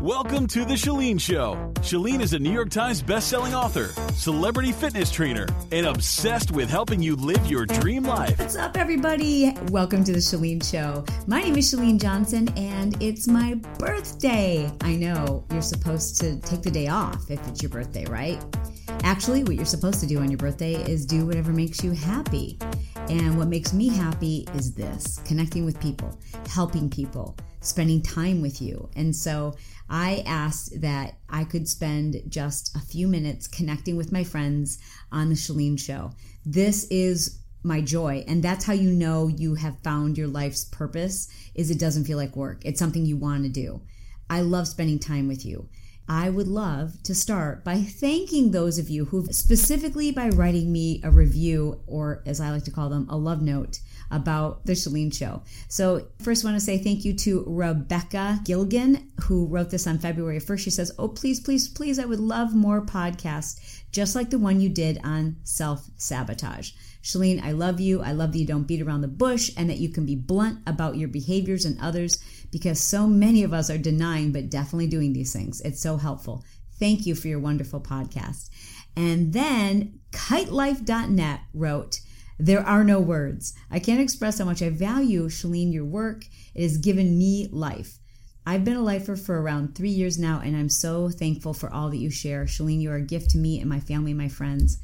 Welcome to The Chalene Show. Chalene is a New York Times bestselling author, celebrity fitness trainer, and obsessed with helping you live your dream life. What's up, everybody? Welcome to The Chalene Show. My name is Chalene Johnson, and it's my birthday. I know you're supposed to take the day off if it's your birthday, right? Actually, what you're supposed to do on your birthday is do whatever makes you happy. And what makes me happy is this connecting with people, helping people, spending time with you. And so I asked that I could spend just a few minutes connecting with my friends on the Chalene Show. This is my joy and that's how you know you have found your life's purpose is it doesn't feel like work. It's something you want to do. I love spending time with you. I would love to start by thanking those of you who specifically by writing me a review, or as I like to call them, a love note about the Chalene Show. So, first, I want to say thank you to Rebecca Gilgan, who wrote this on February 1st. She says, Oh, please, please, please, I would love more podcasts just like the one you did on self sabotage. Chalene, I love you. I love that you don't beat around the bush and that you can be blunt about your behaviors and others because so many of us are denying but definitely doing these things. It's so helpful. Thank you for your wonderful podcast. And then kitelife.net wrote, There are no words. I can't express how much I value, Chalene, your work. It has given me life. I've been a lifer for around three years now, and I'm so thankful for all that you share. Chalene, you are a gift to me and my family and my friends.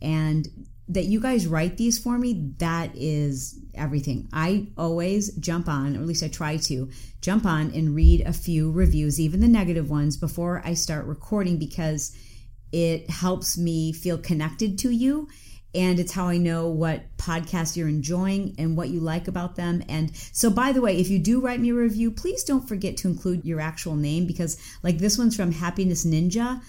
And that you guys write these for me, that is everything. I always jump on, or at least I try to jump on and read a few reviews, even the negative ones, before I start recording because it helps me feel connected to you. And it's how I know what podcasts you're enjoying and what you like about them. And so, by the way, if you do write me a review, please don't forget to include your actual name because, like, this one's from Happiness Ninja,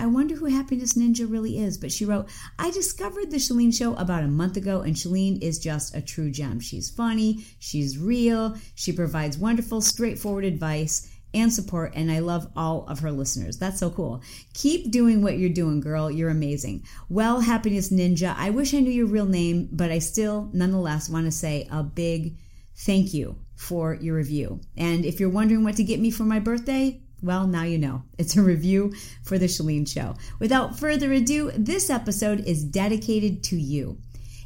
I wonder who Happiness Ninja really is. But she wrote, I discovered the Chalene show about a month ago, and Chalene is just a true gem. She's funny, she's real, she provides wonderful, straightforward advice and support, and I love all of her listeners. That's so cool. Keep doing what you're doing, girl. You're amazing. Well, Happiness Ninja, I wish I knew your real name, but I still nonetheless want to say a big thank you for your review. And if you're wondering what to get me for my birthday, well, now you know. It's a review for The Chalene Show. Without further ado, this episode is dedicated to you.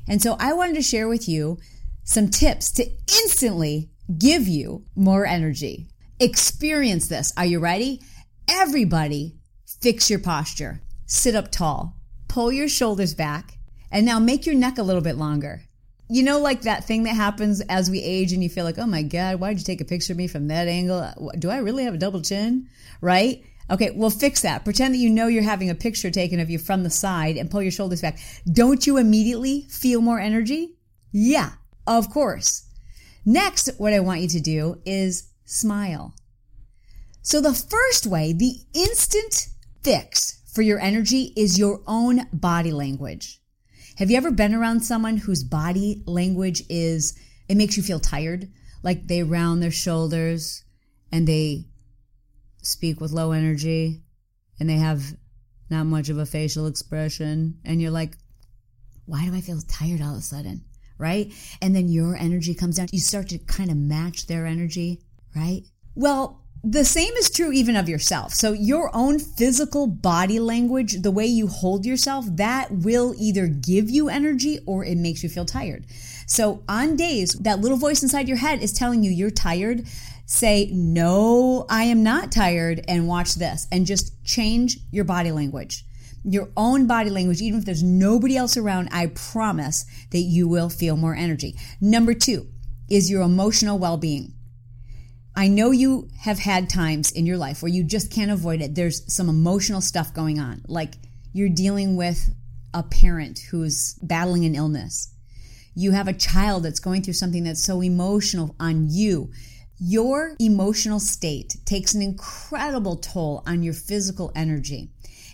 And so I wanted to share with you some tips to instantly give you more energy. Experience this. Are you ready? Everybody, fix your posture. Sit up tall. Pull your shoulders back. And now make your neck a little bit longer you know, like that thing that happens as we age and you feel like, oh my God, why did you take a picture of me from that angle? Do I really have a double chin? Right? Okay, well, fix that. Pretend that you know you're having a picture taken of you from the side and pull your shoulders back. Don't you immediately feel more energy? Yeah, of course. Next, what I want you to do is smile. So the first way, the instant fix for your energy is your own body language. Have you ever been around someone whose body language is, it makes you feel tired? Like they round their shoulders and they speak with low energy and they have not much of a facial expression. And you're like, why do I feel tired all of a sudden? Right? And then your energy comes down. You start to kind of match their energy, right? Well, the same is true even of yourself. So your own physical body language, the way you hold yourself, that will either give you energy or it makes you feel tired. So on days that little voice inside your head is telling you you're tired, say, no, I am not tired and watch this and just change your body language. Your own body language, even if there's nobody else around, I promise that you will feel more energy. Number two is your emotional well-being. I know you have had times in your life where you just can't avoid it. There's some emotional stuff going on. Like you're dealing with a parent who's battling an illness. You have a child that's going through something that's so emotional on you. Your emotional state takes an incredible toll on your physical energy.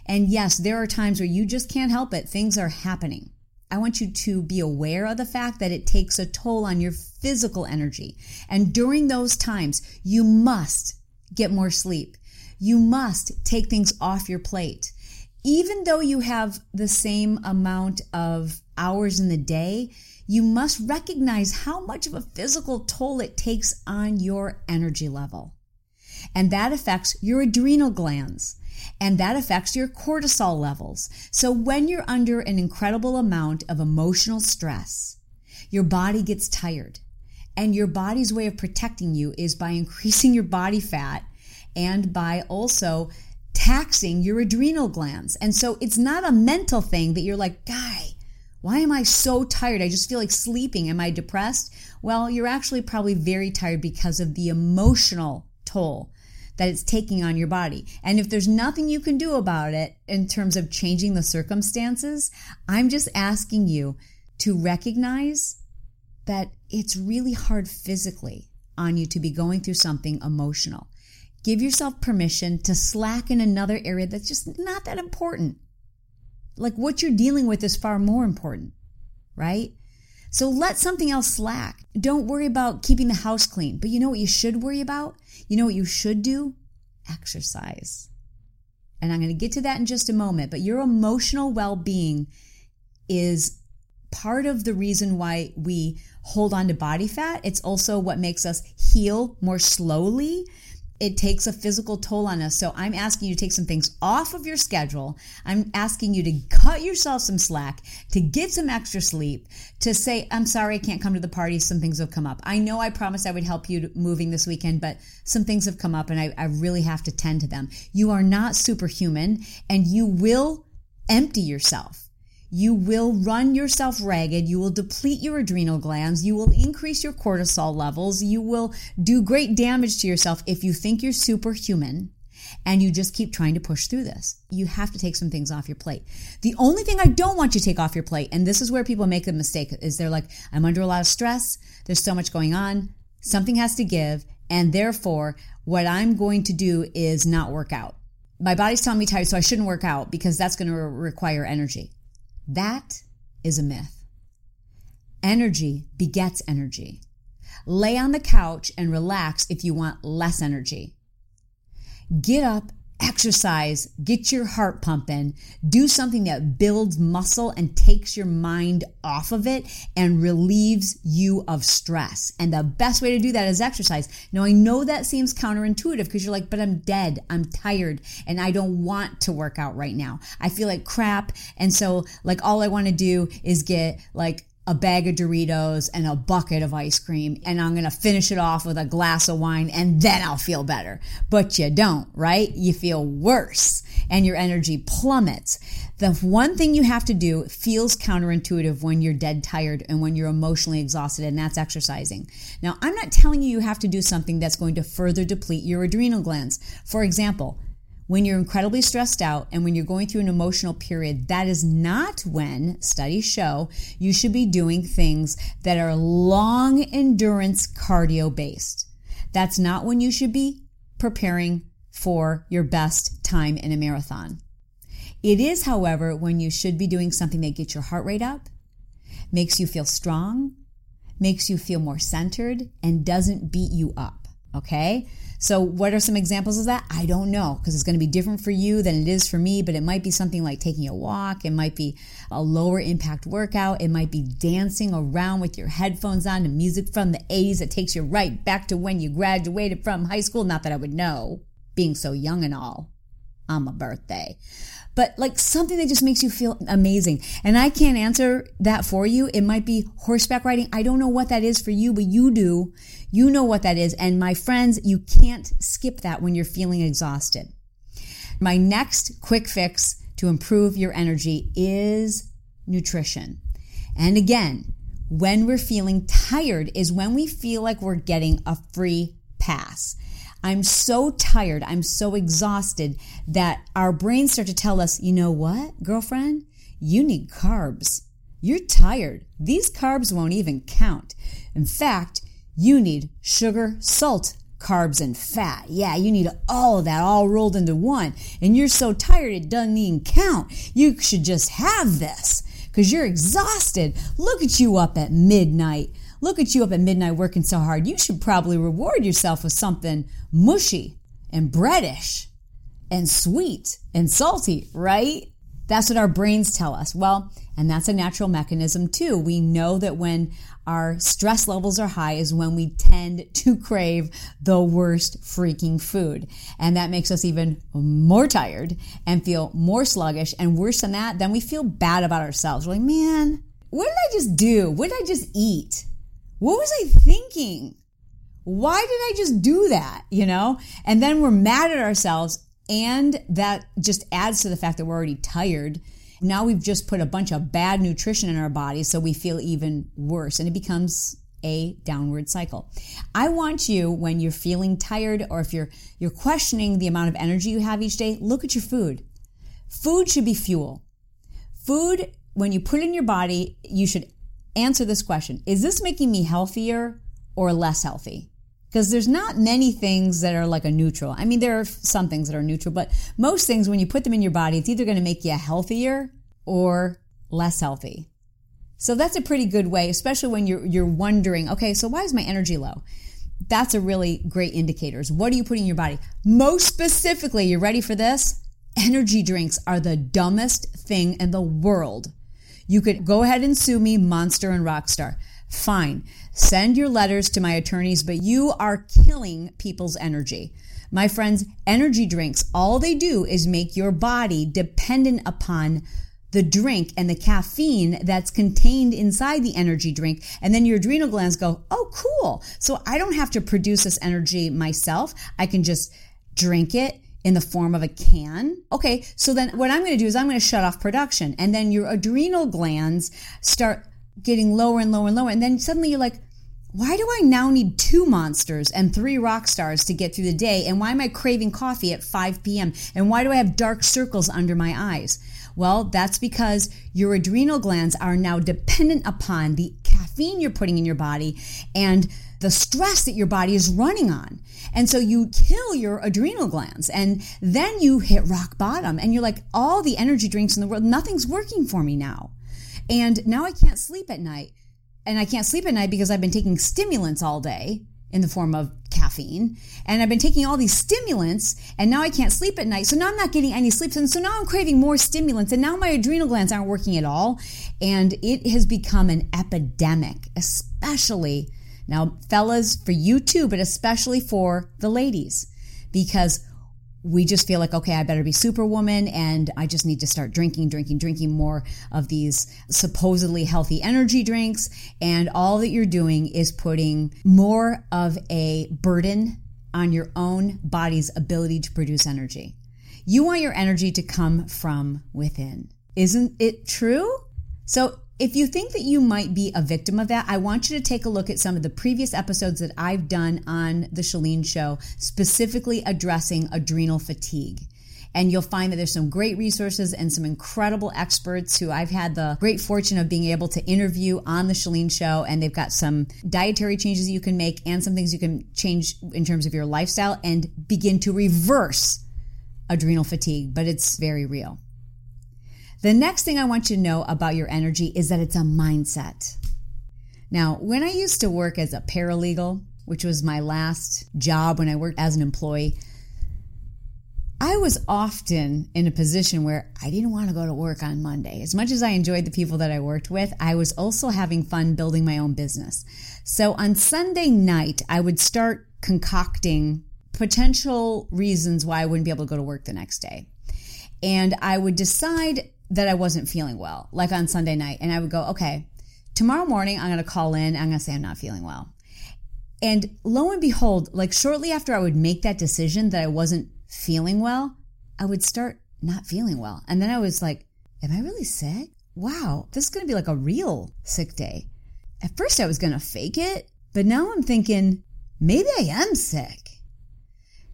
And yes, there are times where you just can't help it. Things are happening. I want you to be aware of the fact that it takes a toll on your physical energy. And during those times, you must get more sleep. You must take things off your plate. Even though you have the same amount of hours in the day, you must recognize how much of a physical toll it takes on your energy level. And that affects your adrenal glands and that affects your cortisol levels. So when you're under an incredible amount of emotional stress, your body gets tired. And your body's way of protecting you is by increasing your body fat and by also taxing your adrenal glands. And so it's not a mental thing that you're like, guy, why am I so tired? I just feel like sleeping. Am I depressed? Well, you're actually probably very tired because of the emotional toll that it's taking on your body. And if there's nothing you can do about it in terms of changing the circumstances, I'm just asking you to recognize that it's really hard physically on you to be going through something emotional. Give yourself permission to slack in another area that's just not that important. Like what you're dealing with is far more important, right? So let something else slack. Don't worry about keeping the house clean. But you know what you should worry about? You know what you should do? Exercise. And I'm going to get to that in just a moment. But your emotional well being is part of the reason why we hold on to body fat. It's also what makes us heal more slowly it takes a physical toll on us. So I'm asking you to take some things off of your schedule. I'm asking you to cut yourself some slack, to get some extra sleep, to say, I'm sorry, I can't come to the party. Some things have come up. I know I promised I would help you moving this weekend, but some things have come up and I, I really have to tend to them. You are not superhuman and you will empty yourself you will run yourself ragged. You will deplete your adrenal glands. You will increase your cortisol levels. You will do great damage to yourself if you think you're superhuman and you just keep trying to push through this. You have to take some things off your plate. The only thing I don't want you to take off your plate, and this is where people make a mistake, is they're like, I'm under a lot of stress. There's so much going on. Something has to give. And therefore, what I'm going to do is not work out. My body's telling me tired, so I shouldn't work out because that's going to require energy. That is a myth. Energy begets energy. Lay on the couch and relax if you want less energy. Get up exercise, get your heart pumping, do something that builds muscle and takes your mind off of it and relieves you of stress. And the best way to do that is exercise. Now, I know that seems counterintuitive because you're like, but I'm dead, I'm tired, and I don't want to work out right now. I feel like crap. And so, like, all I want to do is get like a bag of Doritos and a bucket of ice cream, and I'm gonna finish it off with a glass of wine, and then I'll feel better. But you don't, right? You feel worse, and your energy plummets. The one thing you have to do feels counterintuitive when you're dead tired and when you're emotionally exhausted, and that's exercising. Now, I'm not telling you you have to do something that's going to further deplete your adrenal glands. For example, when you're incredibly stressed out and when you're going through an emotional period, that is not when studies show you should be doing things that are long endurance cardio based. That's not when you should be preparing for your best time in a marathon. It is, however, when you should be doing something that gets your heart rate up, makes you feel strong, makes you feel more centered, and doesn't beat you up. Okay? So, what are some examples of that? I don't know because it's going to be different for you than it is for me, but it might be something like taking a walk. It might be a lower impact workout. It might be dancing around with your headphones on to music from the 80s that takes you right back to when you graduated from high school. Not that I would know, being so young and all on my birthday but like something that just makes you feel amazing. And I can't answer that for you. It might be horseback riding. I don't know what that is for you, but you do. You know what that is. And my friends, you can't skip that when you're feeling exhausted. My next quick fix to improve your energy is nutrition. And again, when we're feeling tired is when we feel like we're getting a free pass. I'm so tired, I'm so exhausted that our brains start to tell us, you know what, girlfriend? You need carbs. You're tired. These carbs won't even count. In fact, you need sugar, salt, carbs and fat. Yeah, you need all of that all rolled into one. And you're so tired it doesn't even count. You should just have this because you're exhausted. Look at you up at midnight. Look at you up at midnight working so hard. You should probably reward yourself with something mushy and breadish and sweet and salty, right? That's what our brains tell us. Well, and that's a natural mechanism too. We know that when our stress levels are high is when we tend to crave the worst freaking food. And that makes us even more tired and feel more sluggish. And worse than that, then we feel bad about ourselves. We're like, man, what did I just do? What did I just eat? What was I thinking? Why did I just do that? You know? And then we're mad at ourselves. And that just adds to the fact that we're already tired. Now we've just put a bunch of bad nutrition in our bodies, so we feel even worse. And it becomes a downward cycle. I want you when you're feeling tired or if you're you're questioning the amount of energy you have each day, look at your food. Food should be fuel. Food when you put in your body, you should answer this question. Is this making me healthier or less healthy? Because there's not many things that are like a neutral. I mean, there are some things that are neutral, but most things, when you put them in your body, it's either going to make you healthier or less healthy. So that's a pretty good way, especially when you're, you're wondering, okay, so why is my energy low? That's a really great indicators. What are you putting in your body? Most specifically, you're ready for this? Energy drinks are the dumbest thing in the world. You could go ahead and sue me, Monster and Rockstar. Fine. Send your letters to my attorneys, but you are killing people's energy. My friends, energy drinks, all they do is make your body dependent upon the drink and the caffeine that's contained inside the energy drink. And then your adrenal glands go, Oh, cool. So I don't have to produce this energy myself. I can just drink it in the form of a can. Okay. So then what I'm going to do is I'm going to shut off production and then your adrenal glands start getting lower and lower and lower. And then suddenly you're like, why do I now need two monsters and three rock stars to get through the day? And why am I craving coffee at 5 p.m.? And why do I have dark circles under my eyes? Well, that's because your adrenal glands are now dependent upon the caffeine you're putting in your body and the stress that your body is running on. And so you kill your adrenal glands and then you hit rock bottom and you're like, all the energy drinks in the world, nothing's working for me now. And now I can't sleep at night. And I can't sleep at night because I've been taking stimulants all day in the form of caffeine. And I've been taking all these stimulants and now I can't sleep at night. So now I'm not getting any sleep. And so now I'm craving more stimulants and now my adrenal glands aren't working at all. And it has become an epidemic, especially now, fellas, for you too, but especially for the ladies, because we just feel like, okay, I better be superwoman and I just need to start drinking, drinking, drinking more of these supposedly healthy energy drinks. And all that you're doing is putting more of a burden on your own body's ability to produce energy. You want your energy to come from within. Isn't it true? So if you think that you might be a victim of that, I want you to take a look at some of the previous episodes that I've done on The Chalene Show, specifically addressing adrenal fatigue. And you'll find that there's some great resources and some incredible experts who I've had the great fortune of being able to interview on The Chalene Show. And they've got some dietary changes you can make and some things you can change in terms of your lifestyle and begin to reverse adrenal fatigue. But it's very real. The next thing I want you to know about your energy is that it's a mindset. Now, when I used to work as a paralegal, which was my last job when I worked as an employee, I was often in a position where I didn't want to go to work on Monday. As much as I enjoyed the people that I worked with, I was also having fun building my own business. So on Sunday night, I would start concocting potential reasons why I wouldn't be able to go to work the next day. And I would decide that I wasn't feeling well, like on Sunday night. And I would go, okay, tomorrow morning I'm going to call in. I'm going to say I'm not feeling well. And lo and behold, like shortly after I would make that decision that I wasn't feeling well, I would start not feeling well. And then I was like, am I really sick? Wow, this is going to be like a real sick day. At first I was going to fake it, but now I'm thinking maybe I am sick.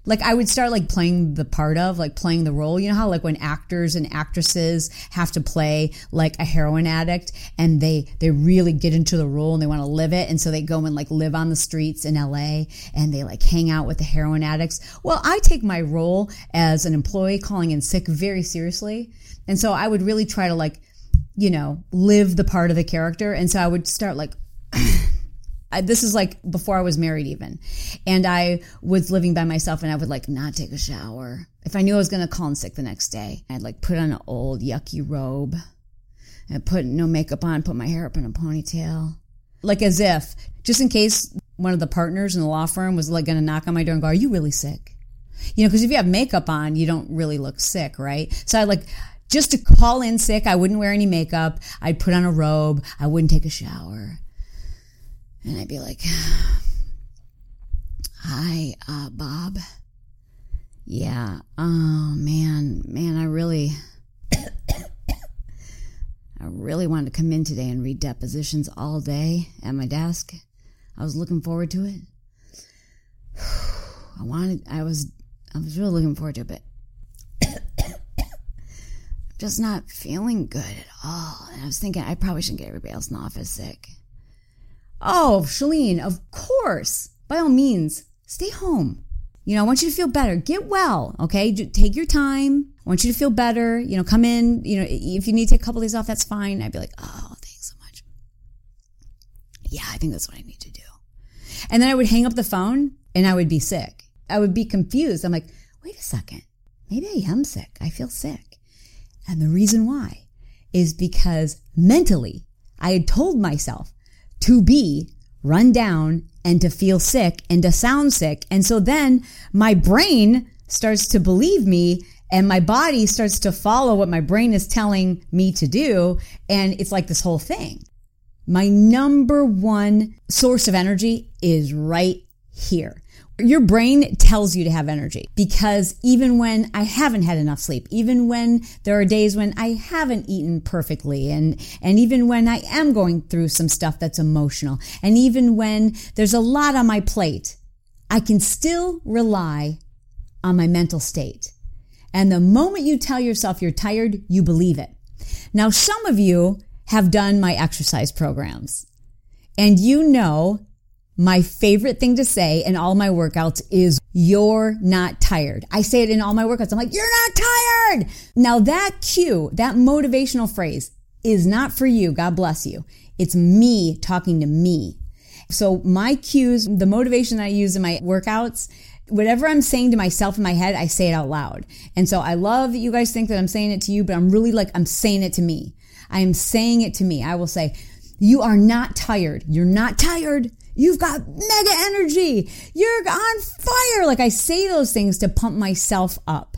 Like I would start like playing the part of like playing the role. You know how like when actors and actresses have to play like a heroin addict and they they really get into the role and they want to live it and so they go and like live on the streets in LA and they like hang out with the heroin addicts. Well, I take my role as an employee calling in sick very seriously. And so I would really try to like you know, live the part of the character. And so I would start like I, this is like before I was married even. And I was living by myself and I would like not take a shower. If I knew I was going to call in sick the next day, I'd like put on an old yucky robe and put no makeup on, put my hair up in a ponytail. Like as if, just in case one of the partners in the law firm was like going to knock on my door and go, are you really sick? You know, because if you have makeup on, you don't really look sick, right? So I like, just to call in sick, I wouldn't wear any makeup. I'd put on a robe. I wouldn't take a shower. And I'd be like, Hi, uh, Bob. Yeah. Oh, man. Man, I really, I really wanted to come in today and read depositions all day at my desk. I was looking forward to it. I wanted, I was, I was really looking forward to it, but just not feeling good at all. And I was thinking I probably shouldn't get everybody else in the office sick. Oh, Chalene, of course. By all means, stay home. You know, I want you to feel better. Get well, okay? Take your time. I want you to feel better. You know, come in. You know, if you need to take a couple days off, that's fine. I'd be like, oh, thanks so much. Yeah, I think that's what I need to do. And then I would hang up the phone and I would be sick. I would be confused. I'm like, wait a second. Maybe I am sick. I feel sick. And the reason why is because mentally I had told myself to be run down and to feel sick and to sound sick. And so then my brain starts to believe me and my body starts to follow what my brain is telling me to do. And it's like this whole thing. My number one source of energy is right here. Your brain tells you to have energy because even when I haven't had enough sleep, even when there are days when I haven't eaten perfectly and, and even when I am going through some stuff that's emotional and even when there's a lot on my plate, I can still rely on my mental state. And the moment you tell yourself you're tired, you believe it. Now, some of you have done my exercise programs and you know my favorite thing to say in all my workouts is you're not tired. I say it in all my workouts. I'm like, you're not tired. Now that cue, that motivational phrase is not for you. God bless you. It's me talking to me. So my cues, the motivation I use in my workouts, whatever I'm saying to myself in my head, I say it out loud. And so I love that you guys think that I'm saying it to you, but I'm really like, I'm saying it to me. I am saying it to me. I will say, you are not tired. You're not tired. You've got mega energy. You're on fire. Like I say those things to pump myself up.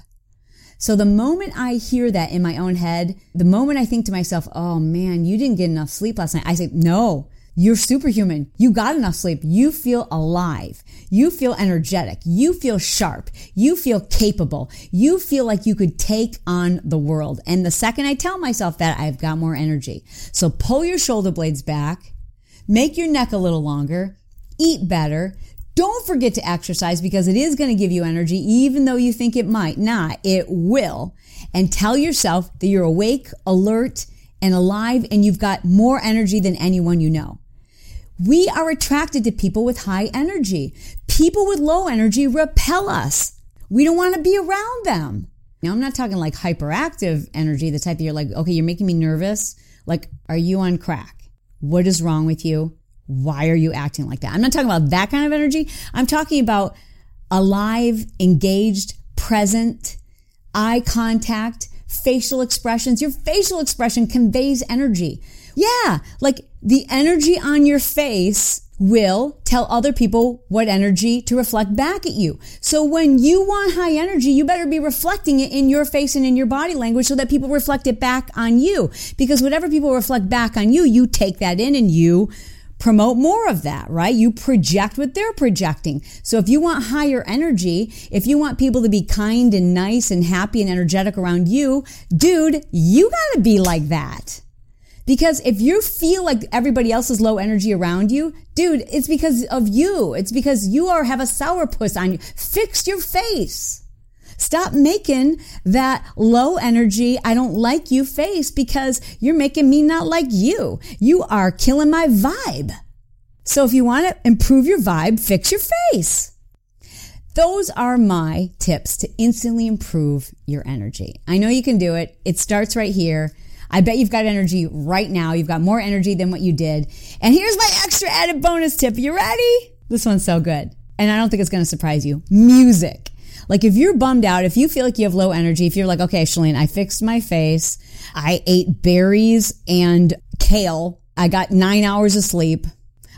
So the moment I hear that in my own head, the moment I think to myself, oh man, you didn't get enough sleep last night, I say, no, you're superhuman. You got enough sleep. You feel alive. You feel energetic. You feel sharp. You feel capable. You feel like you could take on the world. And the second I tell myself that, I've got more energy. So pull your shoulder blades back Make your neck a little longer. Eat better. Don't forget to exercise because it is going to give you energy, even though you think it might not. It will. And tell yourself that you're awake, alert, and alive, and you've got more energy than anyone you know. We are attracted to people with high energy. People with low energy repel us. We don't want to be around them. Now, I'm not talking like hyperactive energy, the type that you're like, okay, you're making me nervous. Like, are you on crack? What is wrong with you? Why are you acting like that? I'm not talking about that kind of energy. I'm talking about alive, engaged, present, eye contact, facial expressions. Your facial expression conveys energy. Yeah, like the energy on your face will tell other people what energy to reflect back at you. So when you want high energy, you better be reflecting it in your face and in your body language so that people reflect it back on you. Because whatever people reflect back on you, you take that in and you promote more of that, right? You project what they're projecting. So if you want higher energy, if you want people to be kind and nice and happy and energetic around you, dude, you gotta be like that. Because if you feel like everybody else is low energy around you, dude, it's because of you. It's because you are have a sourpuss on you. Fix your face. Stop making that low energy, I don't like you face because you're making me not like you. You are killing my vibe. So if you want to improve your vibe, fix your face. Those are my tips to instantly improve your energy. I know you can do it. It starts right here. I bet you've got energy right now. You've got more energy than what you did. And here's my extra added bonus tip. You ready? This one's so good. And I don't think it's going to surprise you. Music. Like if you're bummed out, if you feel like you have low energy, if you're like, okay, Chalene, I fixed my face. I ate berries and kale. I got nine hours of sleep.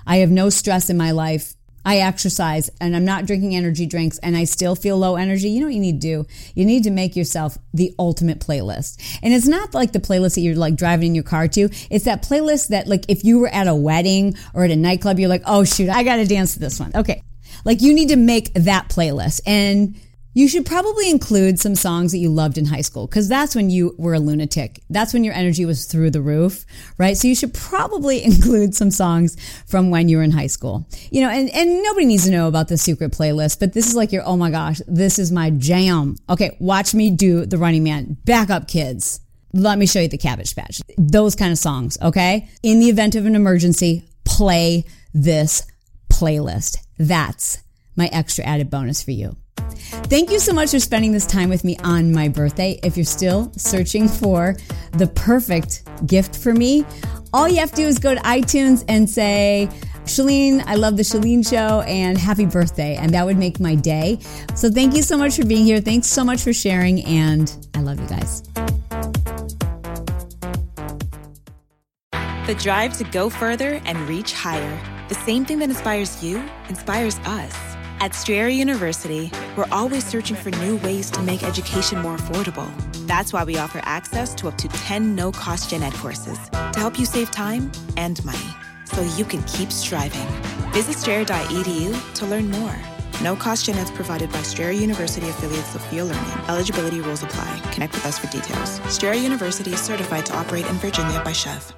I have no stress in my life. I exercise and I'm not drinking energy drinks and I still feel low energy, you know what you need to do? You need to make yourself the ultimate playlist. And it's not like the playlist that you're like driving in your car to. It's that playlist that like if you were at a wedding or at a nightclub, you're like, oh shoot, I gotta dance to this one. Okay. Like you need to make that playlist and you should probably include some songs that you loved in high school because that's when you were a lunatic. That's when your energy was through the roof, right? So you should probably include some songs from when you were in high school. You know, and, and nobody needs to know about the secret playlist, but this is like your, oh my gosh, this is my jam. Okay, watch me do the running man. Back up, kids. Let me show you the cabbage patch. Those kind of songs, okay? In the event of an emergency, play this playlist. That's my extra added bonus for you. Thank you so much for spending this time with me on my birthday. If you're still searching for the perfect gift for me, all you have to do is go to iTunes and say, Chalene, I love the Chalene show and happy birthday. And that would make my day. So thank you so much for being here. Thanks so much for sharing. And I love you guys. The drive to go further and reach higher. The same thing that inspires you inspires us. At Strayer University, we're always searching for new ways to make education more affordable. That's why we offer access to up to 10 no cost gen ed courses to help you save time and money so you can keep striving. Visit strayer.edu to learn more. No cost gen eds provided by Strayer University affiliates Sophia Learning. Eligibility rules apply. Connect with us for details. Strayer University is certified to operate in Virginia by SCHEV.